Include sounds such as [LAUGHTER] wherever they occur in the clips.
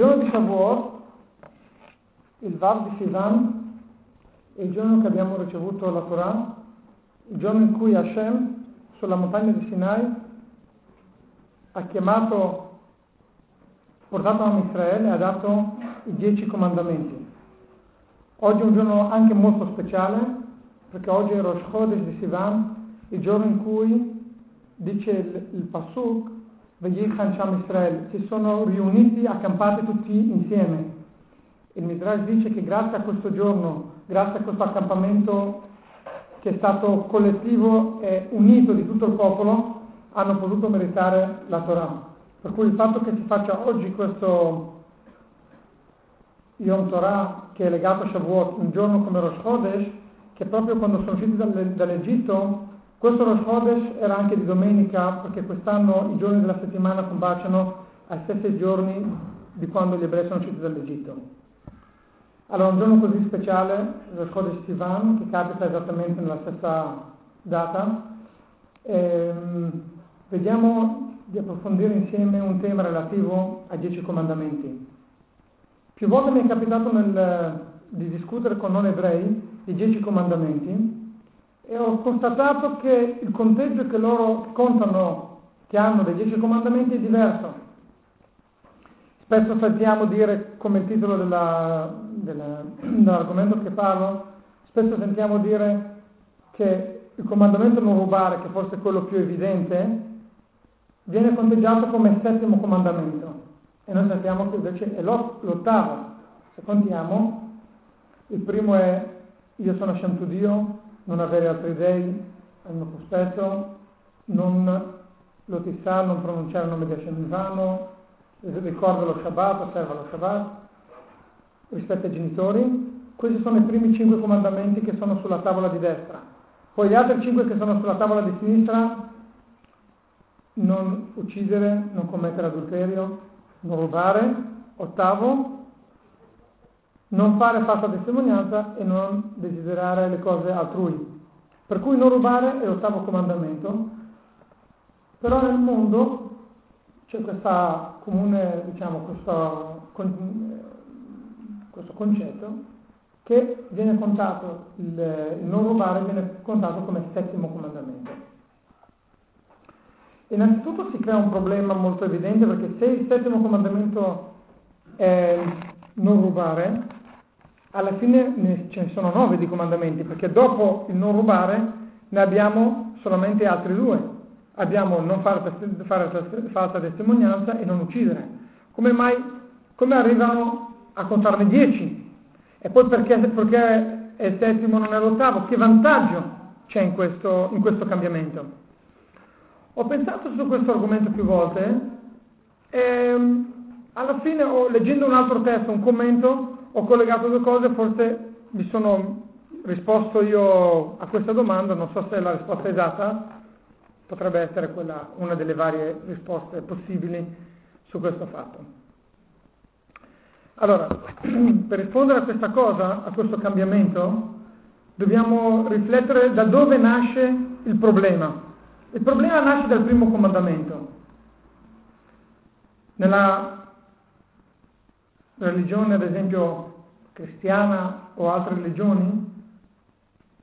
giorno di Shavuot, il Vav di Sivan, è il giorno che abbiamo ricevuto la Torah, il giorno in cui Hashem, sulla montagna di Sinai, ha chiamato, portato a Israele e ha dato i dieci comandamenti. Oggi è un giorno anche molto speciale, perché oggi è Rosh Chodesh di Sivan, il giorno in cui dice il, il Pasuk, Vayichan Sham Israel, si sono riuniti, accampati tutti insieme. Il Midrash dice che grazie a questo giorno, grazie a questo accampamento che è stato collettivo e unito di tutto il popolo, hanno potuto meritare la Torah. Per cui il fatto che si faccia oggi questo Yom Torah, che è legato a Shavuot, un giorno come Rosh Chodesh, che proprio quando sono usciti dall'Egitto questo Rosh Chodesh era anche di domenica perché quest'anno i giorni della settimana combaciano ai stessi giorni di quando gli ebrei sono usciti dall'Egitto. Allora un giorno così speciale, Rosh Chodesh Sivan, che capita esattamente nella stessa data, ehm, vediamo di approfondire insieme un tema relativo ai dieci comandamenti. Più volte mi è capitato nel, di discutere con non ebrei i dieci comandamenti e ho constatato che il conteggio che loro contano, che hanno dei dieci comandamenti è diverso. Spesso sentiamo dire, come il titolo della, della, [CLEARS THROAT] dell'argomento che parlo, spesso sentiamo dire che il comandamento non rubare, che forse è quello più evidente, viene conteggiato come settimo comandamento e noi sappiamo che invece è l'ottavo. Se contiamo, il primo è io sono Shantu Dio, non avere altri dei al mio cospetto, non lotissare, non pronunciare il nome di Hashem in vano, ricorda lo Shabbat, osserva lo Shabbat, rispetta i genitori. Questi sono i primi cinque comandamenti che sono sulla tavola di destra. Poi gli altri cinque che sono sulla tavola di sinistra, non uccidere, non commettere adulterio, non rubare. Ottavo, non fare falsa testimonianza e non desiderare le cose altrui. Per cui non rubare è l'ottavo comandamento, però nel mondo c'è questa comune, diciamo, questo, questo concetto che viene contato, il, il non rubare viene contato come settimo comandamento. Innanzitutto si crea un problema molto evidente perché se il settimo comandamento è non rubare, alla fine ne, ce ne sono nove di comandamenti, perché dopo il non rubare ne abbiamo solamente altri due. Abbiamo non fare, fare falsa testimonianza e non uccidere. Come mai? Come arrivano a contarne dieci? E poi perché, perché è il settimo non è l'ottavo? Che vantaggio c'è in questo, in questo cambiamento? Ho pensato su questo argomento più volte e alla fine, leggendo un altro testo, un commento, ho collegato due cose, forse mi sono risposto io a questa domanda, non so se è la risposta esatta, potrebbe essere quella, una delle varie risposte possibili su questo fatto. Allora, [CLEARS THROAT] per rispondere a questa cosa, a questo cambiamento, dobbiamo riflettere da dove nasce il problema. Il problema nasce dal primo comandamento. Nella religione, ad esempio cristiana o altre religioni,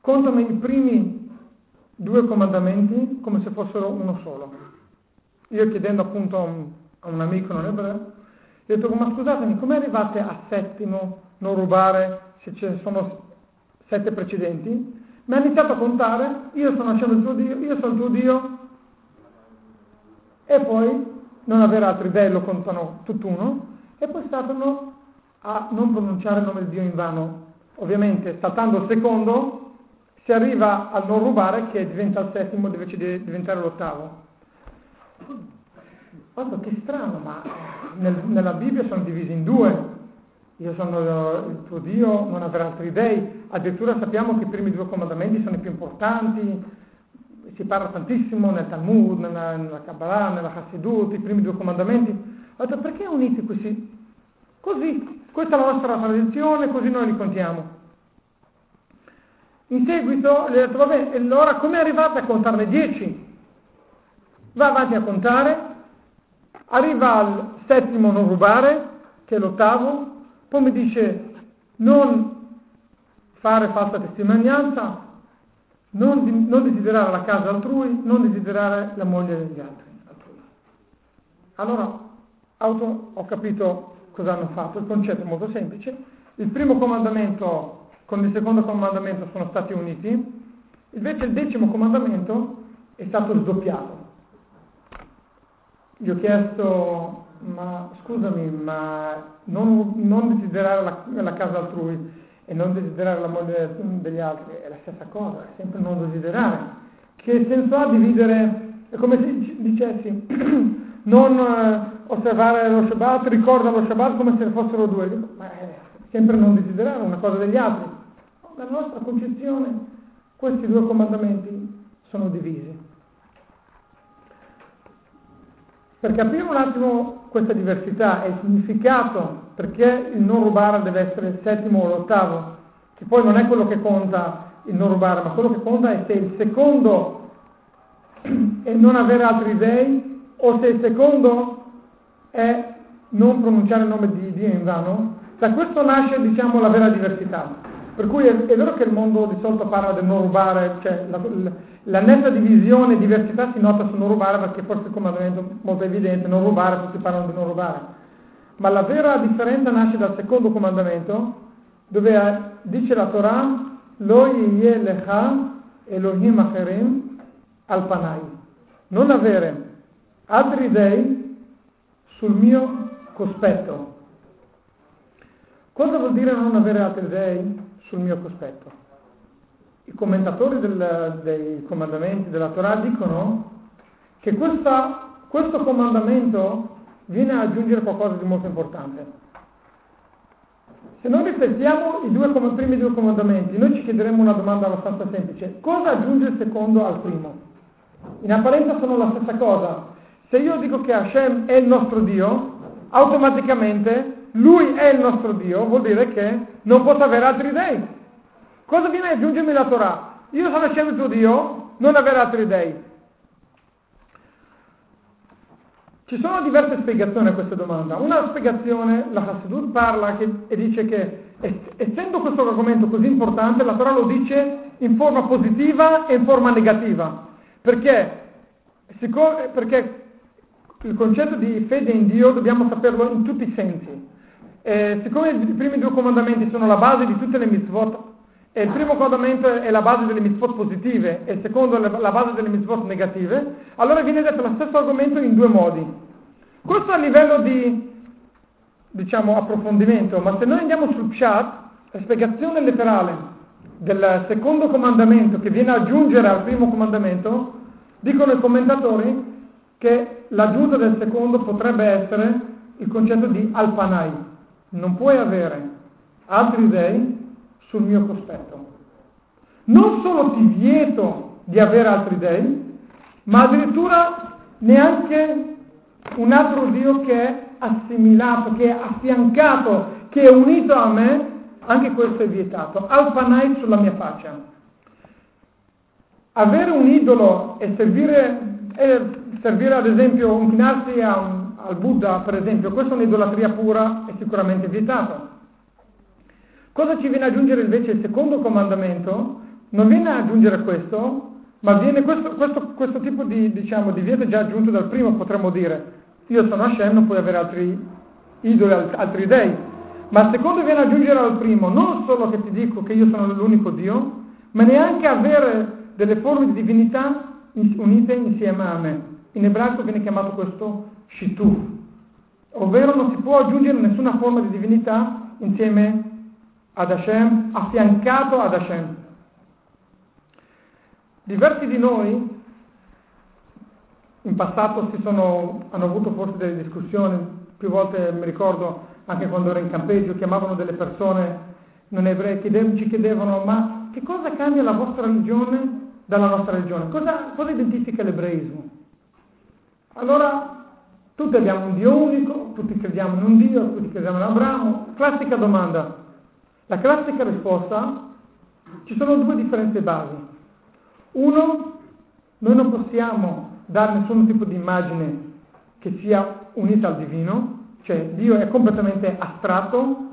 contano i primi due comandamenti come se fossero uno solo. Io chiedendo appunto a un, a un amico non ebreo, gli ho detto, ma scusatemi, come arrivate a settimo non rubare se ne sono sette precedenti? Mi ha iniziato a contare, io sono il tuo Dio, io sono il tuo Dio, e poi non avere altri dei contano tutt'uno, e poi stavano a non pronunciare il nome di Dio in vano. Ovviamente, saltando il secondo, si arriva al non rubare che diventa il settimo invece di diventare l'ottavo. Guarda che strano, ma nel, nella Bibbia sono divisi in due. Io sono il tuo Dio, non avere altri dei. Addirittura sappiamo che i primi due comandamenti sono i più importanti. Si parla tantissimo nel Talmud, nella, nella Kabbalah, nella Hassidut, i primi due comandamenti. Allora, perché uniti questi? Così, questa è la nostra tradizione, così noi li contiamo. In seguito le ho detto, vabbè, allora come arrivate a contarne 10? Va avanti a contare, arriva al settimo non rubare, che è l'ottavo, poi mi dice non fare falsa testimonianza, non, non desiderare la casa altrui, non desiderare la moglie degli altri. Altrui. Allora, auto, ho capito cosa hanno fatto, il concetto è molto semplice, il primo comandamento con il secondo comandamento sono stati uniti, invece il decimo comandamento è stato sdoppiato. Gli ho chiesto, ma scusami, ma non, non desiderare la, la casa altrui, e non desiderare la moglie degli altri è la stessa cosa, è sempre non desiderare. Che senso ha dividere, è come se dicessi, [CLEARS THROAT] non eh, osservare lo Shabbat, ricorda lo Shabbat come se fossero due, ma è sempre non desiderare una cosa degli altri. Nella nostra concezione questi due comandamenti sono divisi. Per capire un attimo questa diversità e il significato perché il non rubare deve essere il settimo o l'ottavo, che poi non è quello che conta il non rubare, ma quello che conta è se il secondo [CLEARS THROAT] è non avere altri dei o se il secondo è non pronunciare il nome di Dio in vano. Da questo nasce diciamo la vera diversità. Per cui è, è, vero che il mondo di solito parla del non rubare, cioè la, la, la netta divisione e diversità si nota sul non rubare perché forse il comandamento molto evidente, non rubare, tutti parlano di non rubare ma la vera differenza nasce dal secondo comandamento, dove dice la Torah, Lo yeh lecha Elohim acherim al panai. Non avere altri dei sul mio cospetto. Cosa vuol dire non avere altri dei sul mio cospetto? I commentatori del, dei comandamenti della Torah dicono che questa, questo comandamento viene a aggiungere qualcosa di molto importante. Se noi riflettiamo i due, i primi due comandamenti, noi ci chiederemo una domanda abbastanza semplice. Cosa aggiunge il secondo al primo? In apparenza sono la stessa cosa. Se io dico che Hashem è il nostro Dio, automaticamente Lui è il nostro Dio, vuol dire che non posso avere altri dei. Cosa viene a aggiungermi la Torah? Io sono Hashem il tuo Dio, non avere altri dei. Ci sono diverse spiegazioni a questa domanda. Una spiegazione, la Hassidut parla che, e dice che essendo questo argomento così importante, la Torah lo dice in forma positiva e in forma negativa. Perché? Perché il concetto di fede in Dio dobbiamo saperlo in tutti i sensi. Eh, siccome i primi due comandamenti sono la base di tutte le mitzvot, e il primo comandamento è la base delle mitzvot positive e il secondo è la base delle mitzvot negative, allora viene detto lo stesso argomento in due modi. Questo a livello di diciamo, approfondimento, ma se noi andiamo sul chat, la spiegazione letterale del secondo comandamento che viene ad aggiungere al primo comandamento, dicono i commentatori che l'aggiunta del secondo potrebbe essere il concetto di alpanai. Non puoi avere altri dei sul mio cospetto. Non solo ti vieto di avere altri dei, ma addirittura neanche un altro Dio che è assimilato, che è affiancato, che è unito a me, anche questo è vietato. Alpanai sulla mia faccia. Avere un idolo e servire, e servire ad esempio, inchinarsi un, al Buddha, per esempio, questa è un'idolatria pura e sicuramente vietato. Cosa ci viene ad aggiungere invece il secondo comandamento? Non viene ad aggiungere questo, ma viene questo, questo, questo tipo di, diciamo, di vieto già aggiunto dal primo, potremmo dire. Io sono Hashem, non puoi avere altri idoli, altri dei. Ma il secondo viene ad aggiungere al primo, non solo che ti dico che io sono l'unico Dio, ma neanche avere delle forme di divinità unite insieme a me. In ebraico viene chiamato questo shituf, ovvero non si può aggiungere nessuna forma di divinità insieme ad Hashem, affiancato ad Hashem. Diversi di noi in passato sono, hanno avuto forse delle discussioni, più volte mi ricordo anche quando ero in campeggio, chiamavano delle persone non ebrei, chiedev- ci chiedevano ma che cosa cambia la vostra religione dalla nostra religione? Cosa, cosa identifica l'ebraismo? Allora, tutti abbiamo un Dio unico, tutti crediamo in un Dio, tutti crediamo in Abramo. Classica domanda. La classica risposta, ci sono due differenze basi. Uno, noi non possiamo dare nessun tipo di immagine che sia unita al divino cioè Dio è completamente astratto,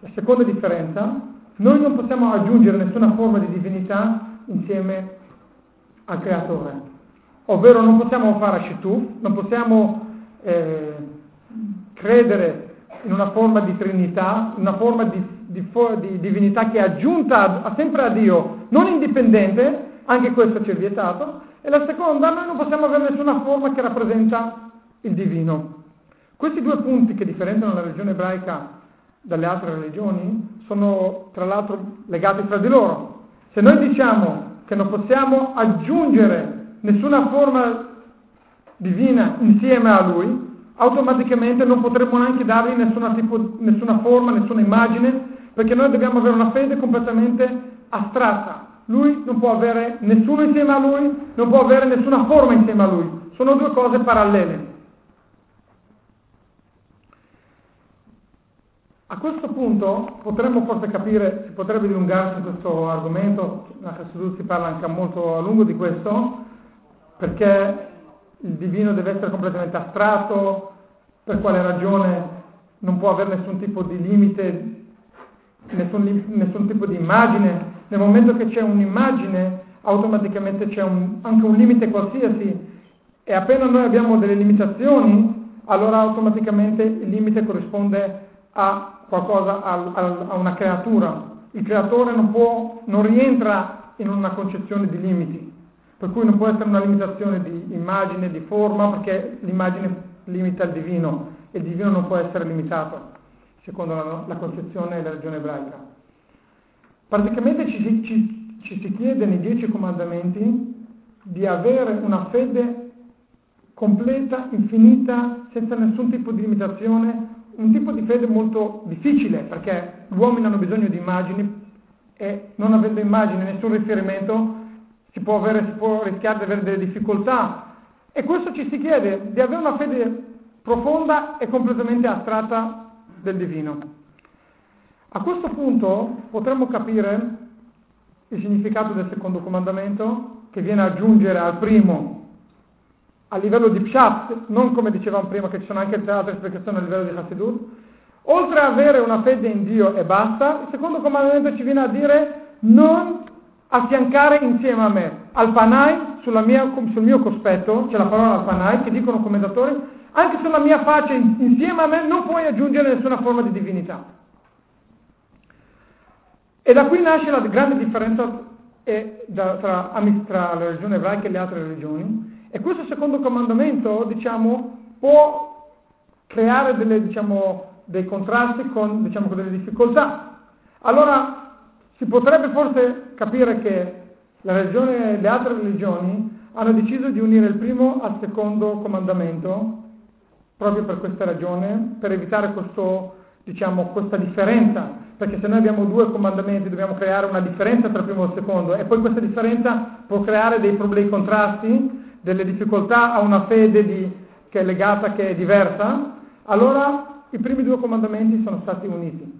la seconda differenza, noi non possiamo aggiungere nessuna forma di divinità insieme al creatore, ovvero non possiamo fare Shituf, non possiamo eh, credere in una forma di trinità, una forma di, di, di divinità che è aggiunta a, sempre a Dio, non indipendente, anche questo ci è vietato, e la seconda, noi non possiamo avere nessuna forma che rappresenta il divino. Questi due punti che differenziano la religione ebraica dalle altre religioni sono tra l'altro legati tra di loro. Se noi diciamo che non possiamo aggiungere nessuna forma divina insieme a lui, automaticamente non potremo neanche dargli nessuna, tipo, nessuna forma, nessuna immagine, perché noi dobbiamo avere una fede completamente astratta. Lui non può avere nessuno insieme a lui, non può avere nessuna forma insieme a lui. Sono due cose parallele. A questo punto potremmo forse capire, si potrebbe dilungarsi questo argomento, a Chassidut si parla anche molto a lungo di questo, perché il divino deve essere completamente astratto, per quale ragione non può avere nessun tipo di limite, nessun, nessun tipo di immagine. Nel momento che c'è un'immagine, automaticamente c'è un, anche un limite qualsiasi e appena noi abbiamo delle limitazioni, allora automaticamente il limite corrisponde a qualcosa, a, a, una creatura. Il creatore non, può, non rientra in una concezione di limiti per cui non può essere una limitazione di immagine, di forma, perché l'immagine limita il divino e il divino non può essere limitato, secondo la, la concezione della religione ebraica. Praticamente ci, ci, ci si chiede nei dieci comandamenti di avere una fede completa, infinita, senza nessun tipo di limitazione, un tipo di fede molto difficile, perché gli uomini hanno bisogno di immagini e non avendo immagini, nessun riferimento, si può, avere, si può rischiare di avere delle difficoltà. E questo ci si chiede di avere una fede profonda e completamente astratta del divino. A questo punto potremmo capire il significato del secondo comandamento che viene a aggiungere al primo a livello di pshat, non come dicevamo prima che ci sono anche altre spiegazioni a livello di Hasidut. Oltre ad avere una fede in Dio e basta, il secondo comandamento ci viene a dire non affiancare insieme a me al panai mia, sul mio cospetto, c'è la parola al panai che dicono commentatori, anche sulla mia faccia insieme a me non puoi aggiungere nessuna forma di divinità. E da qui nasce la grande differenza tra, tra, tra la religione ebraica e le altre religioni. E questo secondo comandamento, diciamo, può creare delle, diciamo, dei contrasti con, diciamo, con delle difficoltà. Allora, si potrebbe forse capire che religione, le altre religioni hanno deciso di unire il primo al secondo comandamento proprio per questa ragione, per evitare questo, diciamo, questa differenza, perché se noi abbiamo due comandamenti dobbiamo creare una differenza tra il primo e il secondo e poi questa differenza può creare dei problemi contrasti, delle difficoltà a una fede di, che è legata, che è diversa, allora i primi due comandamenti sono stati uniti.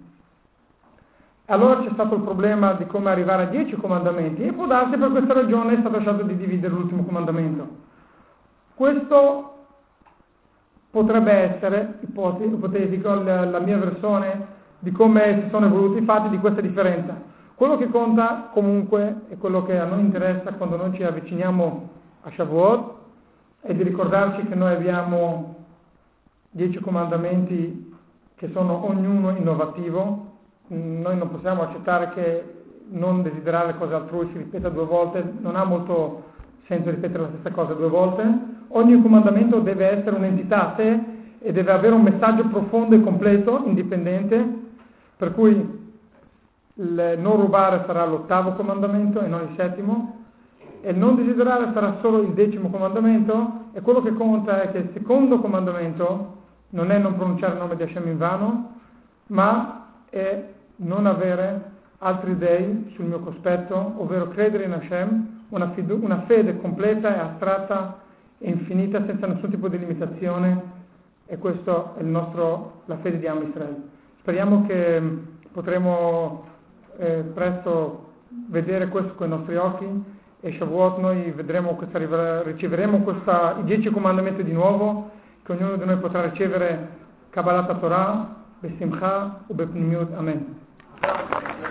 Allora c'è stato il problema di come arrivare a dieci comandamenti e può darsi per questa ragione è stato scelto di dividere l'ultimo comandamento. Questo potrebbe essere, ipotetico, la, la mia versione di come si sono evoluti i fatti di questa differenza. Quello che conta comunque e quello che a noi interessa quando noi ci avviciniamo a Shavuot è di ricordarci che noi abbiamo dieci comandamenti che sono ognuno innovativo, noi non possiamo accettare che non desiderare le cose altrui si ripeta due volte, non ha molto senso ripetere la stessa cosa due volte. Ogni comandamento deve essere un'entità a sé e deve avere un messaggio profondo e completo, indipendente, per cui il non rubare sarà l'ottavo comandamento e non il settimo, e il non desiderare sarà solo il decimo comandamento, e quello che conta è che il secondo comandamento non è non pronunciare il nome di Hashem in vano, ma è non avere altri dei sul mio cospetto, ovvero credere in Hashem, una, fidu- una fede completa e astratta e infinita senza nessun tipo di limitazione e questa è nostro, la fede di Am Speriamo che mm, potremo eh, presto vedere questo con i nostri occhi e Shavuot noi questa, riceveremo questa, i dieci comandamenti di nuovo che ognuno di noi potrà ricevere Kabbalat Torah, Besimcha o Bepnimiut. Amen. Thank you.